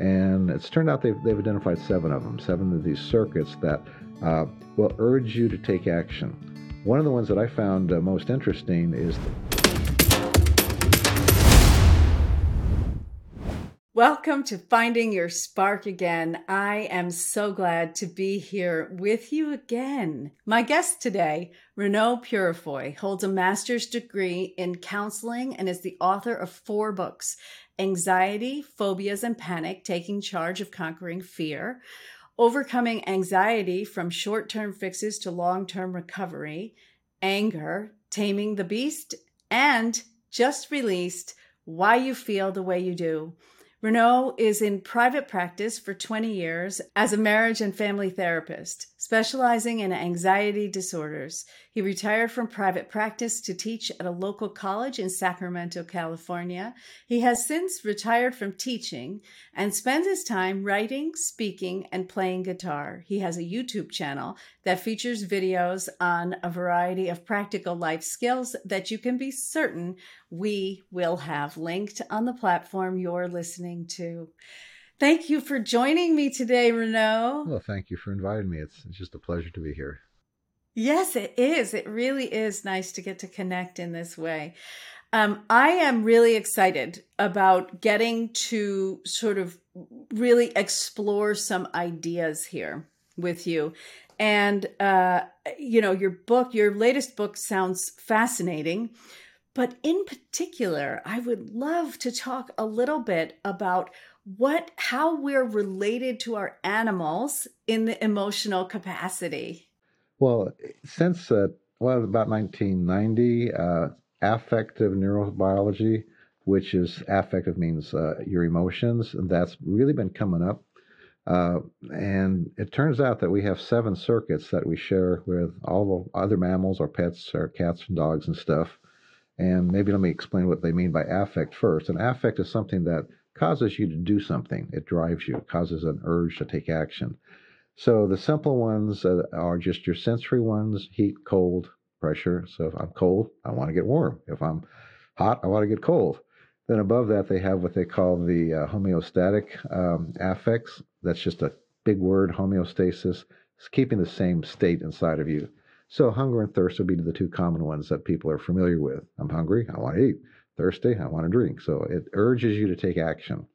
And it's turned out they've, they've identified seven of them, seven of these circuits that uh, will urge you to take action. One of the ones that I found uh, most interesting is. Welcome to Finding Your Spark Again. I am so glad to be here with you again. My guest today, Reneau Peurifoy, holds a master's degree in counseling and is the author of four books Anxiety, Phobias, and Panic Taking Charge of Conquering Fear, Overcoming Anxiety from Short Term Fixes to Long Term Recovery, Anger, Taming the Beast, and just released Why You Feel the Way You Do. Reneau is in private practice for 20 years as a marriage and family therapist, specializing in anxiety disorders. He retired from private practice to teach at a local college in Sacramento, California. He has since retired from teaching and spends his time writing, speaking, and playing guitar. He has a YouTube channel that features videos on a variety of practical life skills that you can be certain we will have linked on the platform you're listening to. Thank you for joining me today, Reneau. Well, thank you for inviting me. It's, it's just a pleasure to be here. Yes, it is. It really is nice to get to connect in this way. Um, I am really excited about getting to sort of really explore some ideas here with you. And, uh, you know, your book, your latest book sounds fascinating. But in particular, I would love to talk a little bit about what how we're related to our animals in the emotional capacity. Well, since uh, well about 1990, uh, affective neurobiology, which is affective means uh, your emotions, and that's really been coming up. Uh, and it turns out that we have seven circuits that we share with all the other mammals, or pets, or cats and dogs and stuff. And maybe let me explain what they mean by affect first. An affect is something that causes you to do something. It drives you, it causes an urge to take action. So the simple ones uh, are just your sensory ones heat, cold, pressure. So if I'm cold, I want to get warm. If I'm hot, I want to get cold. Then above that, they have what they call the uh, homeostatic um, affects. That's just a big word, homeostasis. It's keeping the same state inside of you. So hunger and thirst would be the two common ones that people are familiar with. I'm hungry, I want to eat. Thirsty, I want to drink. So it urges you to take action.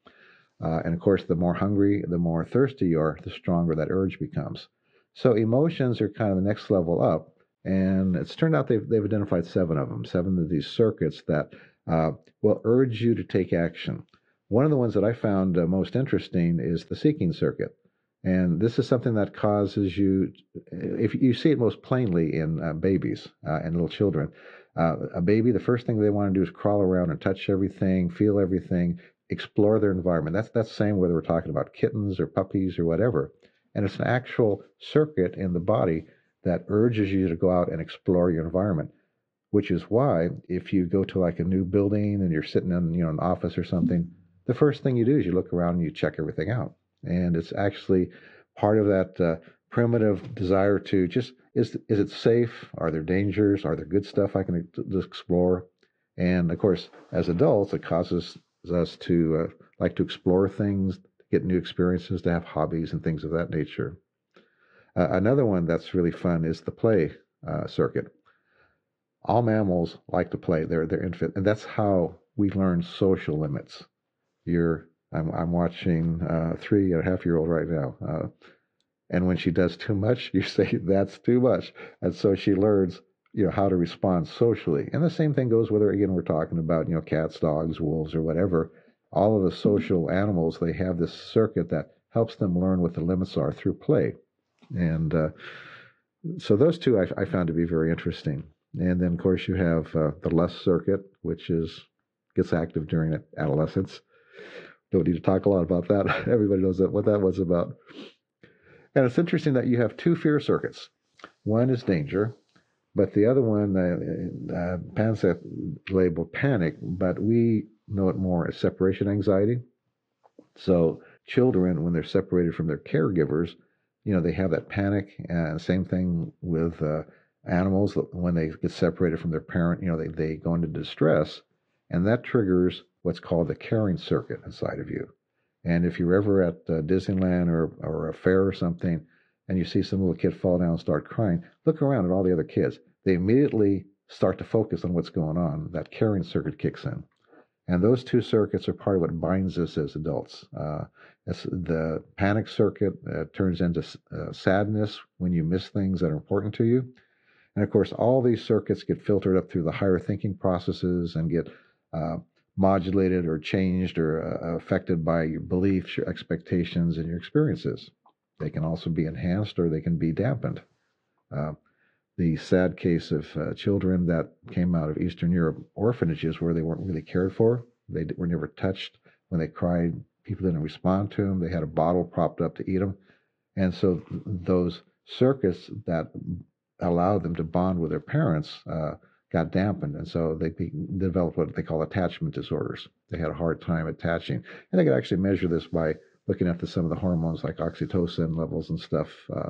Uh, and of course, the more hungry, the more thirsty you are, the stronger that urge becomes. So emotions are kind of the next level up. And it's turned out they've, they've identified seven of them, seven of these circuits that uh, will urge you to take action. One of the ones that I found uh, most interesting is the seeking circuit. And this is something that causes you, if you see it most plainly in uh, babies uh, and little children, uh, a baby, the first thing they want to do is crawl around and touch everything, feel everything, explore their environment. That's that's the same whether we're talking about kittens or puppies or whatever. And it's an actual circuit in the body that urges you to go out and explore your environment. Which is why if you go to like a new building and you're sitting in you know an office or something, the first thing you do is you look around and you check everything out and it's actually part of that uh, primitive desire to just is is it safe? Are there dangers? Are there good stuff I can explore? And of course, as adults, it causes us to uh, like to explore things, get new experiences, to have hobbies and things of that nature. Uh, another one that's really fun is the play uh, circuit. All mammals like to play; they're they're infant, and that's how we learn social limits. You're I'm, I'm watching uh, three and a half year old right now. And when she does too much, you say that's too much. And so she learns, you know, how to respond socially. And the same thing goes whether again we're talking about, you know, cats, dogs, wolves, or whatever. All of the social animals, they have this circuit that helps them learn what the limits are through play. And uh, so those two I, I, found to be very interesting. And then of course you have uh, the lust circuit, which is gets active during adolescence. Don't need to talk a lot about that. Everybody knows that, what that was about. And it's interesting that you have two fear circuits. One is danger, but the other one, uh, uh, Panksepp labeled panic, but we know it more as separation anxiety. So children, when they're separated from their caregivers, you know, they have that panic. And same thing with uh, animals when they get separated from their parent, you know, they, they go into distress. And that triggers what's called the caring circuit inside of you. And if you're ever at uh, Disneyland or, or a fair or something, and you see some little kid fall down and start crying, look around at all the other kids. They immediately start to focus on what's going on. That caring circuit kicks in. And those two circuits are part of what binds us as adults. Uh, the panic circuit uh, turns into uh, sadness when you miss things that are important to you. And of course, all these circuits get filtered up through the higher thinking processes and get uh, modulated or changed or uh, affected by your beliefs, your expectations, and your experiences. They can also be enhanced or they can be dampened. Uh, the sad case of uh, children that came out of Eastern Europe orphanages where they weren't really cared for. They were never touched. When they cried, people didn't respond to them. They had a bottle propped up to eat them. And so those circuits that allowed them to bond with their parents uh, got dampened. And so they developed what they call attachment disorders. They had a hard time attaching. And they could actually measure this by looking at the, some of the hormones like oxytocin levels and stuff. Uh,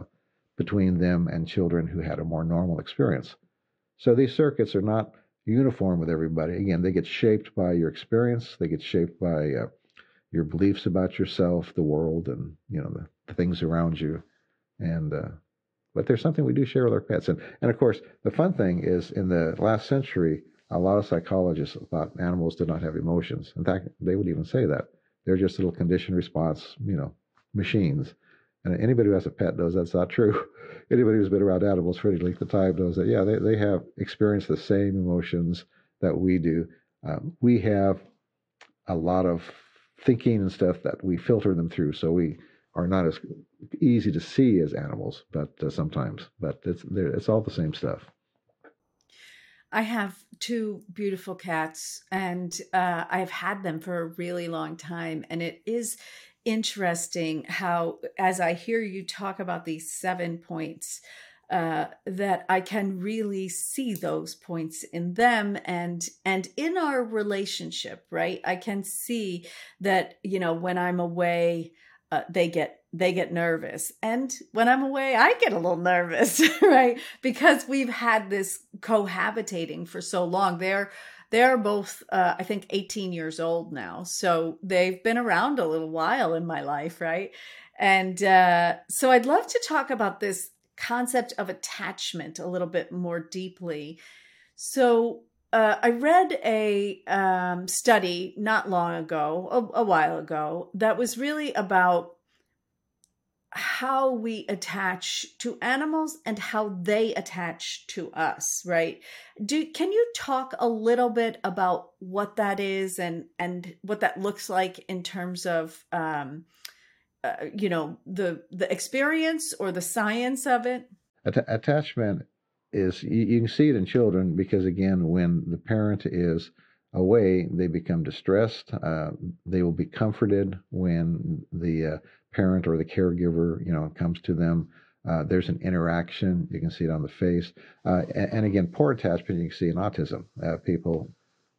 between them and children who had a more normal experience. So these circuits are not uniform with everybody. Again, they get shaped by your experience, they get shaped by uh, your beliefs about yourself, the world, and you know the, the things around you. And uh, but there's something we do share with our pets, and and of course the fun thing is in the last century, a lot of psychologists thought animals did not have emotions. In fact, they would even say that they're just little conditioned response, you know, machines. And anybody who has a pet knows that's not true. Anybody who's been around animals for any length of time knows that, yeah, they, they have experienced the same emotions that we do. Um, we have a lot of thinking and stuff that we filter them through. So we are not as easy to see as animals, but uh, sometimes, but it's, it's all the same stuff. I have two beautiful cats, and uh, I've had them for a really long time. And it is interesting how, as I hear you talk about these seven points, uh, that I can really see those points in them and and in our relationship, right? I can see that you know when I'm away, uh, they get they get nervous, and when I'm away, I get a little nervous, right? Because we've had this cohabitating for so long. They're they're both, uh, I think, 18 years old now. So they've been around a little while in my life, right? And uh, so I'd love to talk about this concept of attachment a little bit more deeply. So uh, I read a um, study not long ago, a, a while ago, that was really about how we attach to animals and how they attach to us right? Do can you talk a little bit about what that is and and what that looks like in terms of um uh, you know the the experience or the science of it? At- attachment is you, you can see it in children because again when the parent is away, they become distressed. Uh, they will be comforted when the uh, parent or the caregiver, you know, comes to them. Uh, there's an interaction. You can see it on the face. Uh, and, and, again, poor attachment, you can see in autism. Uh, people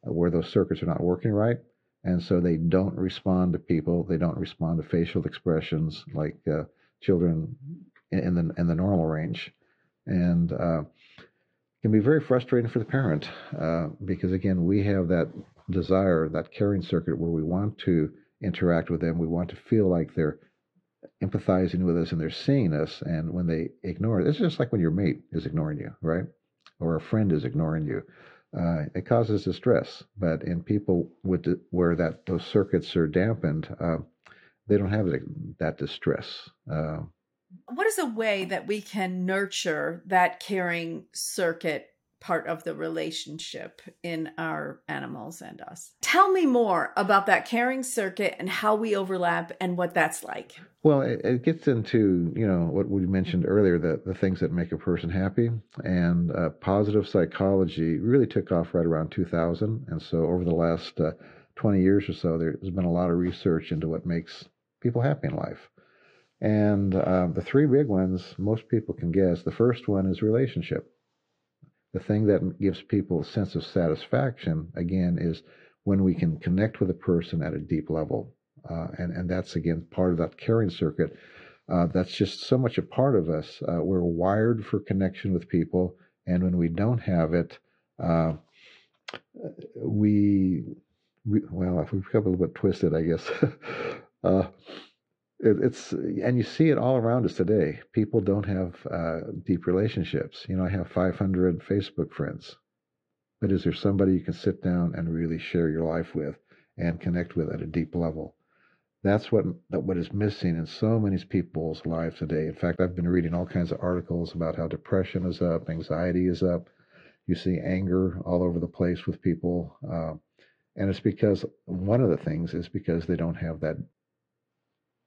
where those circuits are not working right. And so they don't respond to people. They don't respond to facial expressions like uh, children in, in, the, in the normal range. And can be very frustrating for the parent uh, because, again, we have that desire, that caring circuit where we want to interact with them. We want to feel like they're empathizing with us and they're seeing us. And when they ignore it, it's just like when your mate is ignoring you, right? Or a friend is ignoring you. Uh, it causes distress. But in people with where that those circuits are dampened, uh, they don't have that distress. What is a way that we can nurture that caring circuit part of the relationship in our animals and us. Tell me more about that caring circuit and how we overlap and what that's like. Well, it, it gets into, you know, what we mentioned earlier, the, the things that make a person happy. And uh, positive psychology really took off right around 2000. And so over the last uh, 20 years or so, there's been a lot of research into what makes people happy in life. And uh, the three big ones, most people can guess. The first one is relationship. The thing that gives people a sense of satisfaction, again, is when we can connect with a person at a deep level. Uh, and, and that's, again, part of that caring circuit. Uh, that's just so much a part of us. Uh, we're wired for connection with people. And when we don't have it, uh, we, we, well, if we become a little bit twisted, I guess, Uh, it, it's and you see it all around us today. People don't have uh, deep relationships. You know, I have 500 Facebook friends, but is there somebody you can sit down and really share your life with and connect with at a deep level? That's what what is missing in so many people's lives today. In fact, I've been reading all kinds of articles about how depression is up, anxiety is up. You see anger all over the place with people, uh, and it's because one of the things is because they don't have that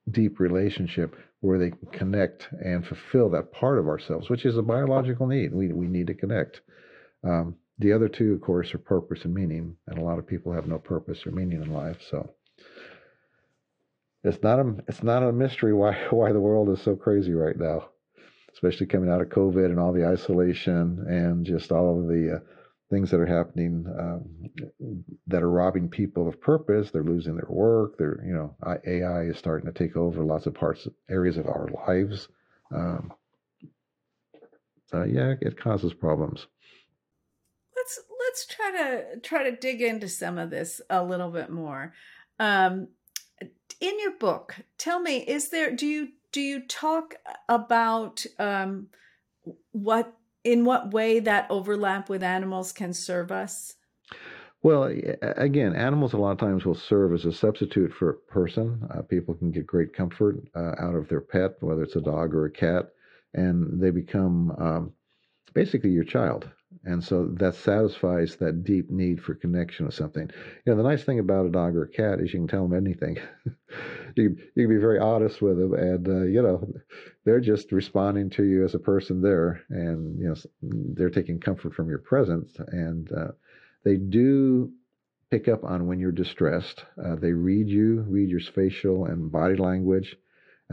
deep relationship where they can connect and fulfill that part of ourselves, which is a biological need. We we need to connect. Um, the other two, of course, are purpose and meaning, and a lot of people have no purpose or meaning in life. So it's not a it's not a mystery why why the world is so crazy right now, especially coming out of COVID and all the isolation and just all of the uh, things that are happening um, that are robbing people of purpose. They're losing their work. They're you know AI is starting to take over lots of parts areas of our lives. Um, so yeah, it causes problems. Let's let's try to try to dig into some of this a little bit more. Um, in your book, tell me, is there do you do you talk about um, what in what way that overlap with animals can serve us? Well, again, animals a lot of times will serve as a substitute for a person. Uh, people can get great comfort uh, out of their pet, whether it's a dog or a cat, and they become um, basically your child and so that satisfies that deep need for connection with something. You know, the nice thing about a dog or a cat is you can tell them anything. you you can be very honest with them, and uh, you know, they're just responding to you as a person there, and you know, they're taking comfort from your presence, and uh, they do pick up on when you're distressed. Uh, they read you, read your facial and body language.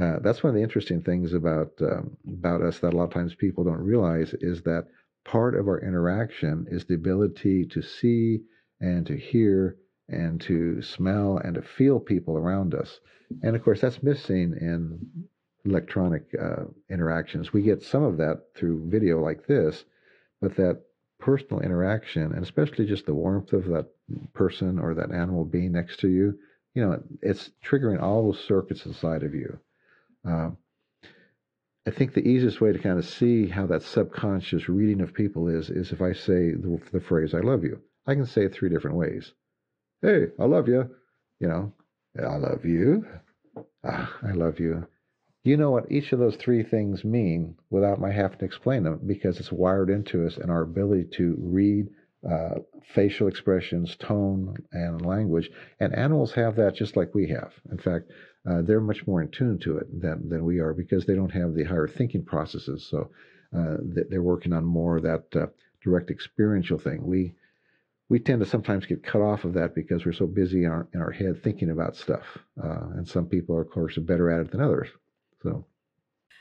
Uh, that's one of the interesting things about um, about us that a lot of times people don't realize is that part of our interaction is the ability to see and to hear and to smell and to feel people around us. And of course, that's missing in electronic uh, interactions. We get some of that through video like this, but that personal interaction, and especially just the warmth of that person or that animal being next to you, you know, it's triggering all those circuits inside of you. Uh, I think the easiest way to kind of see how that subconscious reading of people is is if I say the, the phrase "I love you." I can say it three different ways. Hey, I love you. You know, I love you. Ah, I love you. You know what each of those three things mean without my having to explain them because it's wired into us and our ability to read uh, facial expressions, tone, and language. And animals have that just like we have. In fact, uh, they're much more in tune to it than, than we are because they don't have the higher thinking processes. So uh, they're working on more of that uh, direct experiential thing. We we tend to sometimes get cut off of that because we're so busy in our, in our head thinking about stuff. Uh, and some people, are, of course, are better at it than others. So,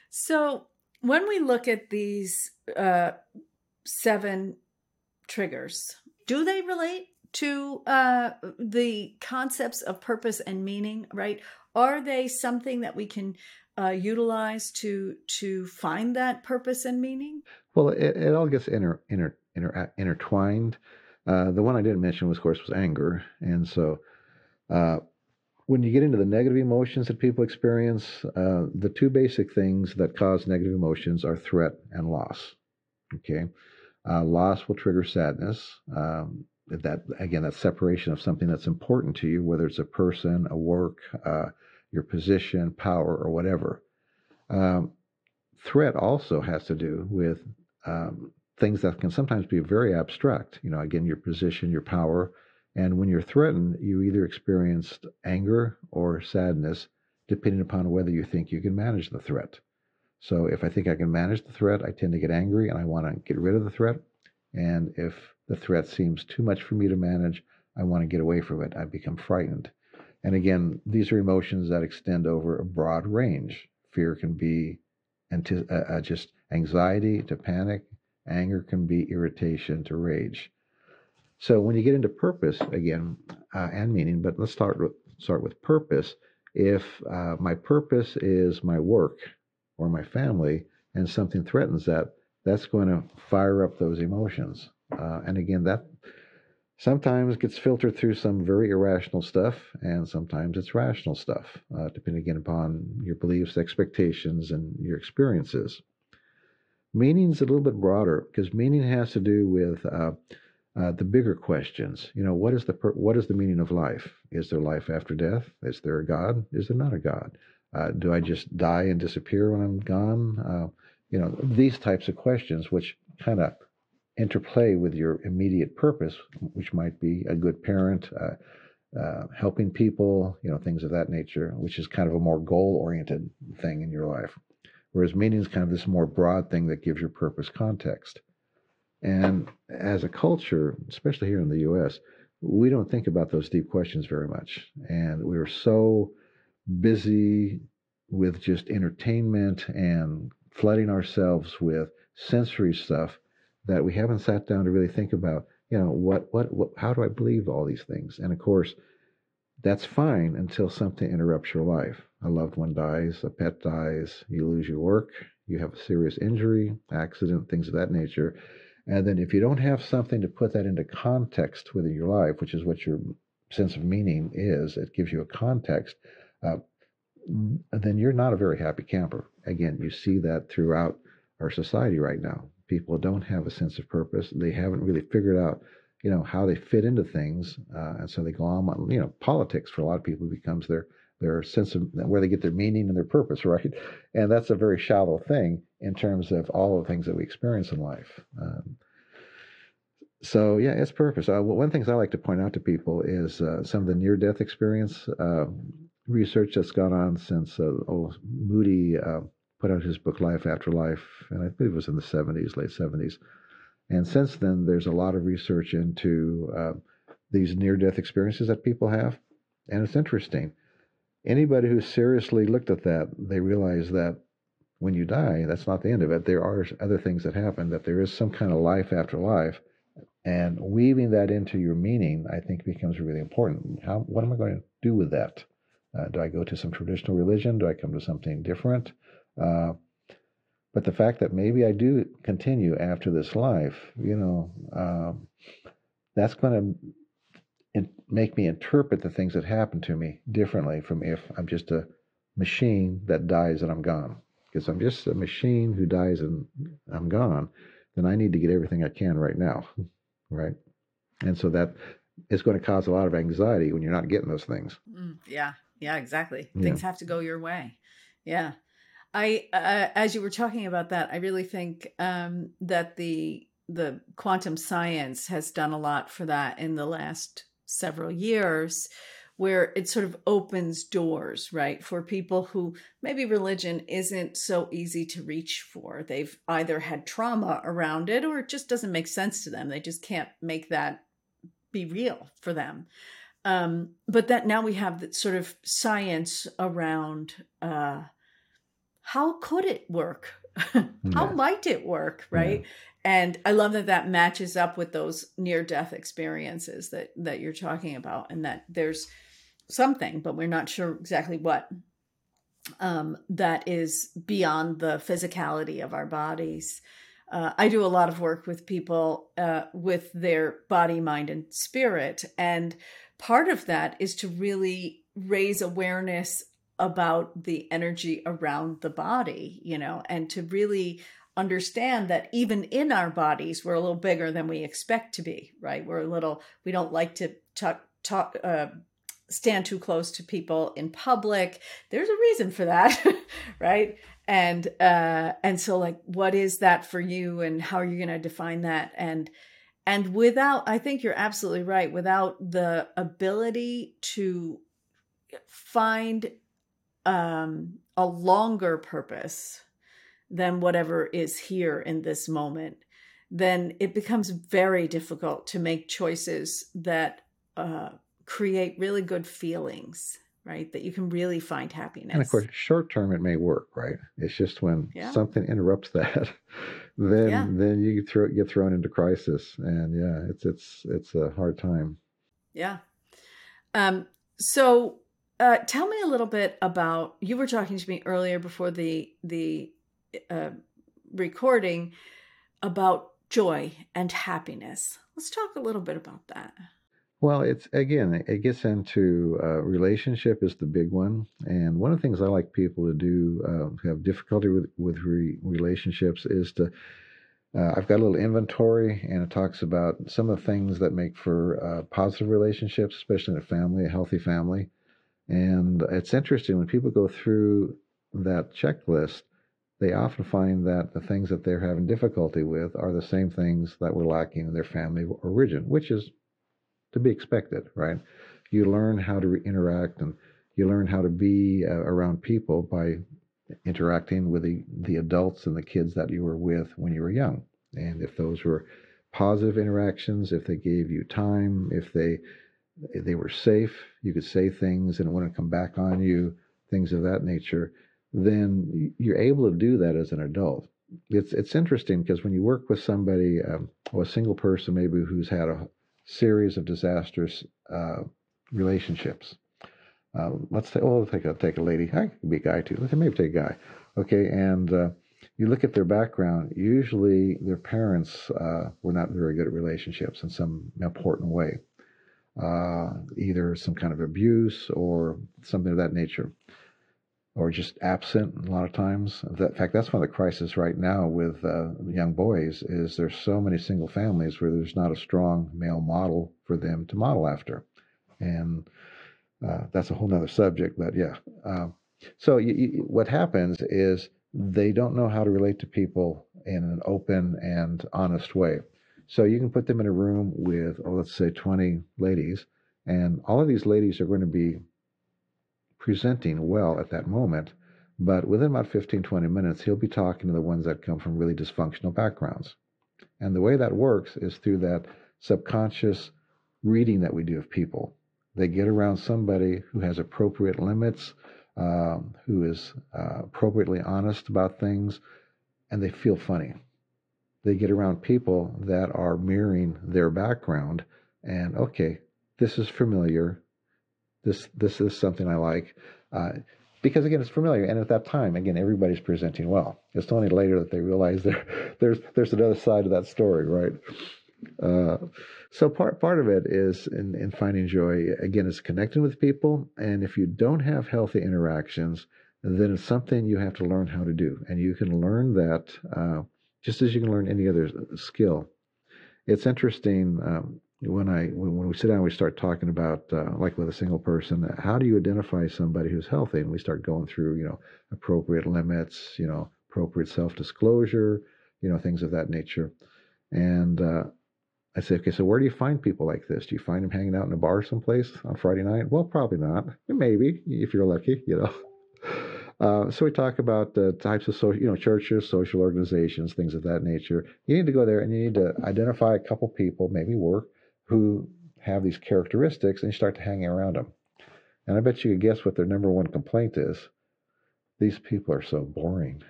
so when we look at these uh, seven triggers, do they relate to uh, the concepts of purpose and meaning, right? Are they something that we can uh, utilize to to find that purpose and meaning? Well, it, it all gets inter, inter, inter, intertwined. Uh, the one I didn't mention, was, of course, was anger, and so uh, when you get into the negative emotions that people experience, uh, the two basic things that cause negative emotions are threat and loss. Okay, uh, loss will trigger sadness. Um, that again, that separation of something that's important to you, whether it's a person, a work, uh, your position, power, or whatever. Um, threat also has to do with um, things that can sometimes be very abstract. You know, again, your position, your power. And when you're threatened, you either experience anger or sadness, depending upon whether you think you can manage the threat. So if I think I can manage the threat, I tend to get angry and I want to get rid of the threat. And if the threat seems too much for me to manage, I want to get away from it. I become frightened. And again, these are emotions that extend over a broad range. Fear can be uh, uh, just anxiety to panic, anger can be irritation to rage. So when you get into purpose again uh, and meaning, but let's start with, start with purpose. If uh, my purpose is my work or my family, and something threatens that, that's going to fire up those emotions. Uh, and again, that sometimes gets filtered through some very irrational stuff, and sometimes it's rational stuff, uh, depending again upon your beliefs, expectations, and your experiences. Meaning's a little bit broader because meaning has to do with uh, uh, the bigger questions. You know, what is the per- what is the meaning of life? Is there life after death? Is there a God? Is there not a God? Uh, do I just die and disappear when I'm gone? Uh, you know, these types of questions, which kind of interplay with your immediate purpose, which might be a good parent, uh, uh, helping people, you know, things of that nature, which is kind of a more goal oriented thing in your life. Whereas meaning is kind of this more broad thing that gives your purpose context. And as a culture, especially here in the US, we don't think about those deep questions very much. And we're so busy with just entertainment and flooding ourselves with sensory stuff that we haven't sat down to really think about, you know, what, what, what, how do I believe all these things? And of course, that's fine until something interrupts your life. A loved one dies, a pet dies, you lose your work, you have a serious injury, accident, things of that nature. And then if you don't have something to put that into context within your life, which is what your sense of meaning is, it gives you a context, uh, then you're not a very happy camper. Again, you see that throughout our society right now people don't have a sense of purpose. They haven't really figured out, you know, how they fit into things, uh, and so they go on. You know, politics for a lot of people becomes their their sense of where they get their meaning and their purpose, right? And that's a very shallow thing in terms of all the things that we experience in life. Um, so yeah, it's purpose. Uh, one of the things I like to point out to people is uh, some of the near-death experience uh, research that's gone on since uh, old Moody uh, put out his book Life After Life, and I believe it was in the 70s, late 70s. And since then, there's a lot of research into uh, these near death experiences that people have. And it's interesting. Anybody who seriously looked at that, they realize that when you die, that's not the end of it. There are other things that happen, that there is some kind of life after life. And weaving that into your meaning, I think, becomes really important. How, what am I going to do with that? Uh, do I go to some traditional religion? Do I come to something different? Uh, but the fact that maybe I do continue after this life, you know, um, that's going to make me interpret the things that happen to me differently from if I'm just a machine that dies and I'm gone. Because I'm just a machine who dies and I'm gone, then I need to get everything I can right now, right? And so that is going to cause a lot of anxiety when you're not getting those things. Mm, yeah, yeah, exactly. Yeah. Things have to go your way. Yeah. I, uh, as you were talking about that, I really think um, that the the quantum science has done a lot for that in the last several years, where it sort of opens doors, right, for people who maybe religion isn't so easy to reach for. They've either had trauma around it, or it just doesn't make sense to them. They just can't make that be real for them. Um, but that now we have that sort of science around. Uh, how could it work? how might it work, right? Yeah. And I love that that matches up with those near death experiences that that you're talking about and that there's something but we're not sure exactly what um, that is beyond the physicality of our bodies. Uh, I do a lot of work with people uh, with their body, mind, and spirit. And part of that is to really raise awareness about the energy around the body, you know, and to really understand that even in our bodies, we're a little bigger than we expect to be, right? We're a little, we don't like to talk, talk, uh, stand too close to people in public. There's a reason for that, right? And, uh, and so like, what is that for you and how are you going to define that? And, and without, I think you're absolutely right, without the ability to find um, a longer purpose than whatever is here in this moment, then it becomes very difficult to make choices that uh, create really good feelings, right? That you can really find happiness. And of course, short term it may work, right? It's just when yeah. something interrupts that, then yeah. then you throw, get thrown into crisis, and yeah, it's it's it's a hard time. Yeah. Um. So uh, tell me a little bit about you were talking to me earlier before the the uh, recording about joy and happiness. Let's talk a little bit about that. Well, it's again, it gets into uh, relationship is the big one, and one of the things I like people to do uh, who have difficulty with with re- relationships is to. Uh, I've got a little inventory, and it talks about some of the things that make for uh, positive relationships, especially in a family, a healthy family. And it's interesting when people go through that checklist, they often find that the things that they're having difficulty with are the same things that were lacking in their family origin, which is to be expected, right? You learn how to interact and you learn how to be uh, around people by interacting with the, the adults and the kids that you were with when you were young. And if those were positive interactions, if they gave you time, if they they were safe, you could say things and it wouldn't come back on you, things of that nature, then you're able to do that as an adult. It's it's interesting because when you work with somebody, um, or a single person maybe who's had a series of disastrous uh, relationships. Uh, let's say, oh, take a take a lady. I could be a guy too. Let's maybe take a guy. Okay, and uh, you look at their background. Usually, their parents uh, were not very good at relationships in some important way, uh, either some kind of abuse or something of that nature or just absent a lot of times. in fact, that's one of the crises right now with uh, young boys is there's so many single families where there's not a strong male model for them to model after, and uh, that's a whole other subject. But yeah, uh, so you, you, what happens is they don't know how to relate to people in an open and honest way. So you can put them in a room with, oh, let's say 20 ladies, and all of these ladies are going to be presenting well at that moment. But within about 15, 20 minutes, he'll be talking to the ones that come from really dysfunctional backgrounds. And the way that works is through that subconscious reading that we do of people. They get around somebody who has appropriate limits, um, who is uh, appropriately honest about things, and they feel funny. They get around people that are mirroring their background, and okay, this is familiar. This this is something I like. Uh, because again, it's familiar, and at that time, again, everybody's presenting well. It's only later that they realize there, there's there's another side of that story, right? Uh, so part part of it is in, in finding joy. Again, is connecting with people, and if you don't have healthy interactions, then it's something you have to learn how to do, and you can learn that uh, just as you can learn any other skill. It's interesting. Um, when I when we sit down, we start talking about uh, like with a single person, how do you identify somebody who's healthy? And we start going through, you know, appropriate limits, you know, appropriate self-disclosure, you know, things of that nature. And uh, I say, okay, so where do you find people like this? Do you find them hanging out in a bar someplace on Friday night? Well, probably not. Maybe if you're lucky, you know. Uh, so we talk about the types of social, you know, churches, social organizations, things of that nature. You need to go there and you need to identify a couple people, maybe work, who have these characteristics and you start to hang around them. And I bet you could guess what their number one complaint is. These people are so boring.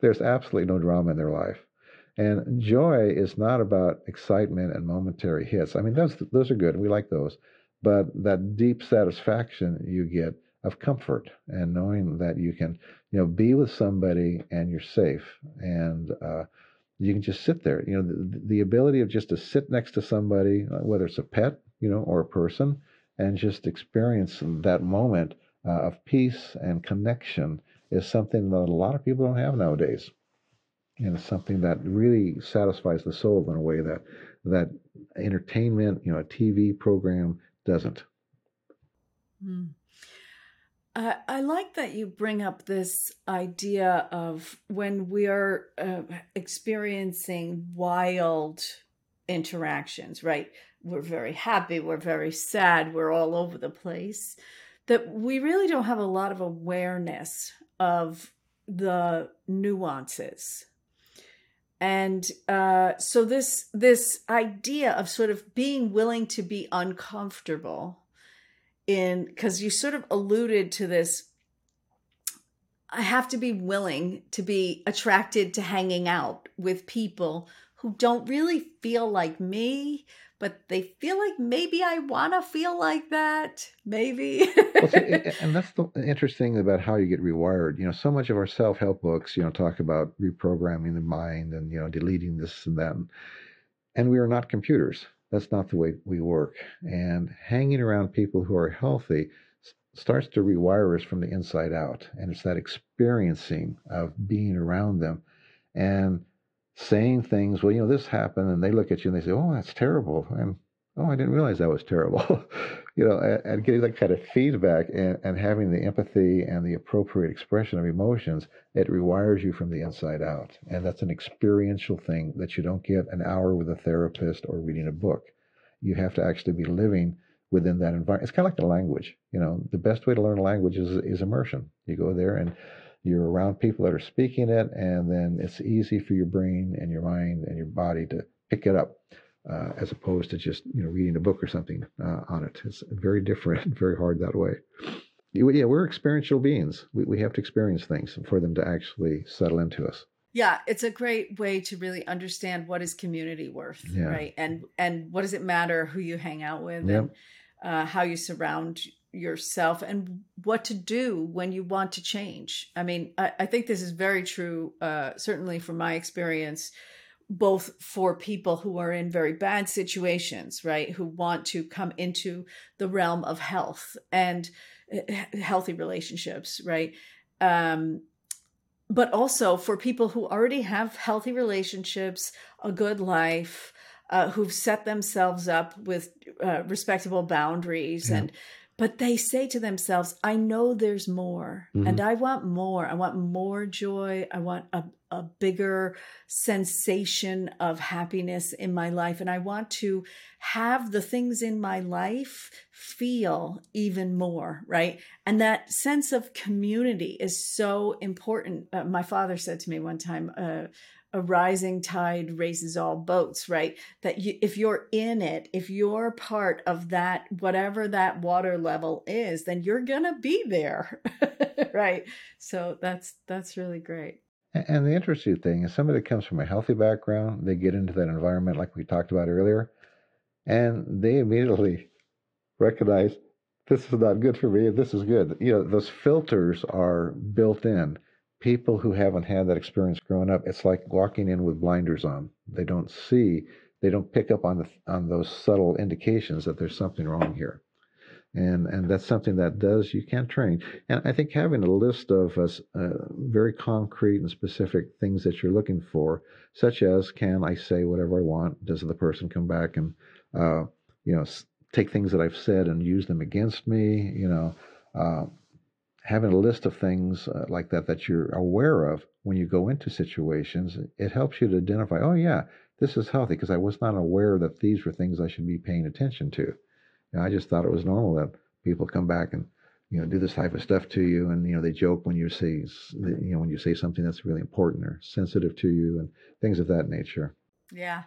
There's absolutely no drama in their life. And joy is not about excitement and momentary hits. I mean, those those are good. We like those. But that deep satisfaction you get of comfort and knowing that you can, you know, be with somebody and you're safe and uh, you can just sit there. You know, the, the ability of just to sit next to somebody, uh, whether it's a pet, you know, or a person, and just experience that moment uh, of peace and connection is something that a lot of people don't have nowadays. And it's something that really satisfies the soul in a way that that entertainment, you know, a TV program doesn't. Mm. I, like that you bring up this idea of when we are uh, experiencing wild interactions, right? We're very happy, we're very sad, we're all over the place. That we really don't have a lot of awareness of the nuances and uh, so this this idea of sort of being willing to be uncomfortable in because you sort of alluded to this I have to be willing to be attracted to hanging out with people who don't really feel like me, but they feel like maybe I want to feel like that. Maybe. well, see, and that's the interesting about how you get rewired. You know, so much of our self help books, you know, talk about reprogramming the mind and, you know, deleting this and that. and we are not computers. That's not the way we work. And hanging around people who are healthy starts to rewire us from the inside out. And it's that experiencing of being around them and saying things, well, you know, this happened. And they look at you and they say, oh, that's terrible. And oh, I didn't realize that was terrible. you know, and, and, getting that kind of feedback and, and having the empathy and the appropriate expression of emotions, it rewires you from the inside out. And that's an experiential thing that you don't get an hour with a therapist or reading a book. You have to actually be living within that environment. It's kind of like a language. You know, the best way to learn a language is, is immersion. You go there and you're around people that are speaking it, and then it's easy for your brain and your mind and your body to pick it up uh, as opposed to just you know reading a book or something uh, on it. It's very different, very hard that way. Yeah, we're experiential beings. We, we have to experience things for them to actually settle into us. Yeah, it's a great way to really understand what is community worth, yeah. right? And and what does it matter who you hang out with and uh, how you surround yourself and what to do when you want to change. I mean, I, I think this is very true, uh, certainly from my experience both for people who are in very bad situations, right? Who want to come into the realm of health and eh, healthy relationships, right? Um, but also for people who already have healthy relationships, a good life, uh, who've set themselves up with uh, respectable boundaries yeah. and but they say to themselves i know there's more mm-hmm. and i want more i want more joy i want a, a bigger sensation of happiness in my life and i want to have the things in my life feel even more right and that sense of community is so important uh, my father said to me one time uh, a rising tide raises all boats, right? That you, if you're in it, if you're part of that, whatever that water level is, then you're gonna be there, right? So that's that's really great. And the interesting thing is, somebody that comes from a healthy background, they get into that environment like we talked about earlier, and they immediately recognize this is not good for me. This is good. You know, those filters are built in people who haven't had that experience growing up, it's like walking in with blinders on. They don't see, they don't pick up on the, on those subtle indications that there's something wrong here. And, and that's something that does, you can train. And I think having a list of uh, uh, very concrete and specific things that you're looking for, such as can I say whatever I want? Does the person come back and, uh, you know, take things that I've said and use them against me? You know, uh, having a list of things uh, like that that you're aware of when you go into situations, it helps you to identify, oh, yeah, this is healthy because I was not aware that these were things I should be paying attention to. I just thought it was normal that people come back and you know do this type of stuff to you, and you know they joke when you say you know when you say something that's really important or sensitive to you, and things of that nature. Yeah.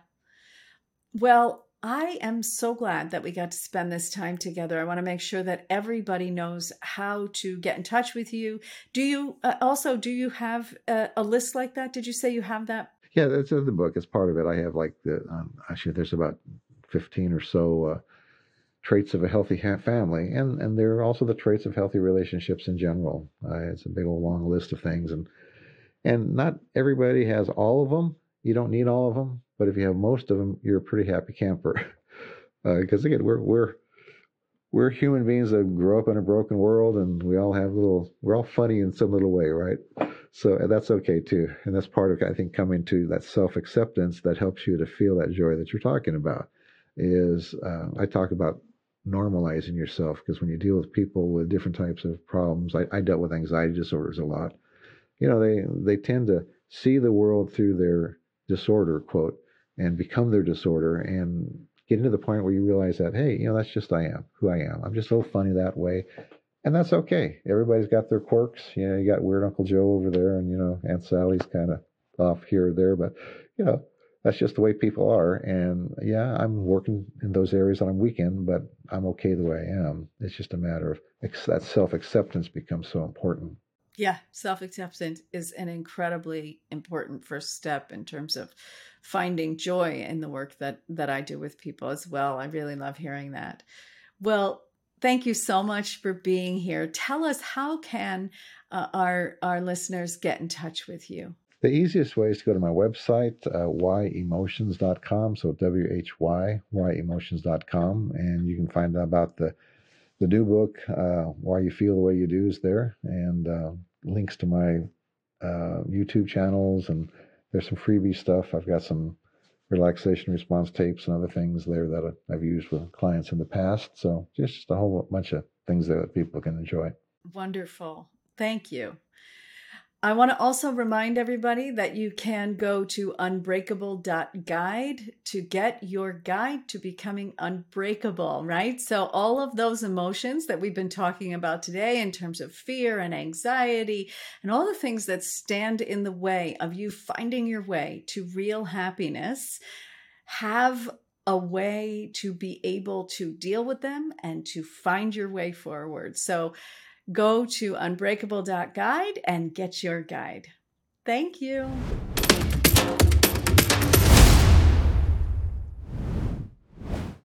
Well, I am so glad that we got to spend this time together. I want to make sure that everybody knows how to get in touch with you. Do you uh, also do you have a, a, list like that? Did you say you have that? Yeah, that's in the book. It's part of it. I have like the um, actually there's about fifteen or so uh, traits of a healthy family, and and there are also the traits of healthy relationships in general. Uh, it's a big old long list of things, and and not everybody has all of them. You don't need all of them but if you have most of them, you're a pretty happy camper. Because uh, again, we're we're we're human beings that grow up in a broken world, and we all have little. We're all funny in some little way, right? So that's okay too, and that's part of I think coming to that self acceptance that helps you to feel that joy that you're talking about. Is uh, I talk about normalizing yourself because when you deal with people with different types of problems, I, I dealt with anxiety disorders a lot. You know, they they tend to see the world through their disorder quote and become their disorder and get into the point where you realize that, hey, you know, that's just I am who I am. I'm just a little funny that way. And that's okay. Everybody's got their quirks. You know, you got weird Uncle Joe over there, and you know, Aunt Sally's kind of off here or there, but you know, that's just the way people are. And yeah, I'm working in those areas that I'm weak in, but I'm okay the way I am. It's just a matter of that self acceptance becomes so important. Yeah, self acceptance is an incredibly important first step in terms of finding joy in the work that that I do with people as well. I really love hearing that. Well, thank you so much for being here. Tell us how can uh, our our listeners get in touch with you? The easiest way is to go to my website, uh, whyemotions.com. So W H Y, whyemotions.com. And you can find out about the, the new book, uh, Why You Feel the Way You Do, is there. And uh, links to my uh, YouTube channels. And there's some freebie stuff. I've got some relaxation response tapes and other things there that I've used with clients in the past. So just a whole bunch of things there that people can enjoy. Wonderful. Thank you. I want to also remind everybody that you can go to unbreakable.guide to get your guide to becoming unbreakable, right? So, all of those emotions that we've been talking about today in terms of fear and anxiety and all the things that stand in the way of you finding your way to real happiness have a way to be able to deal with them and to find your way forward. So, go to unbreakable.guide and get your guide. Thank you.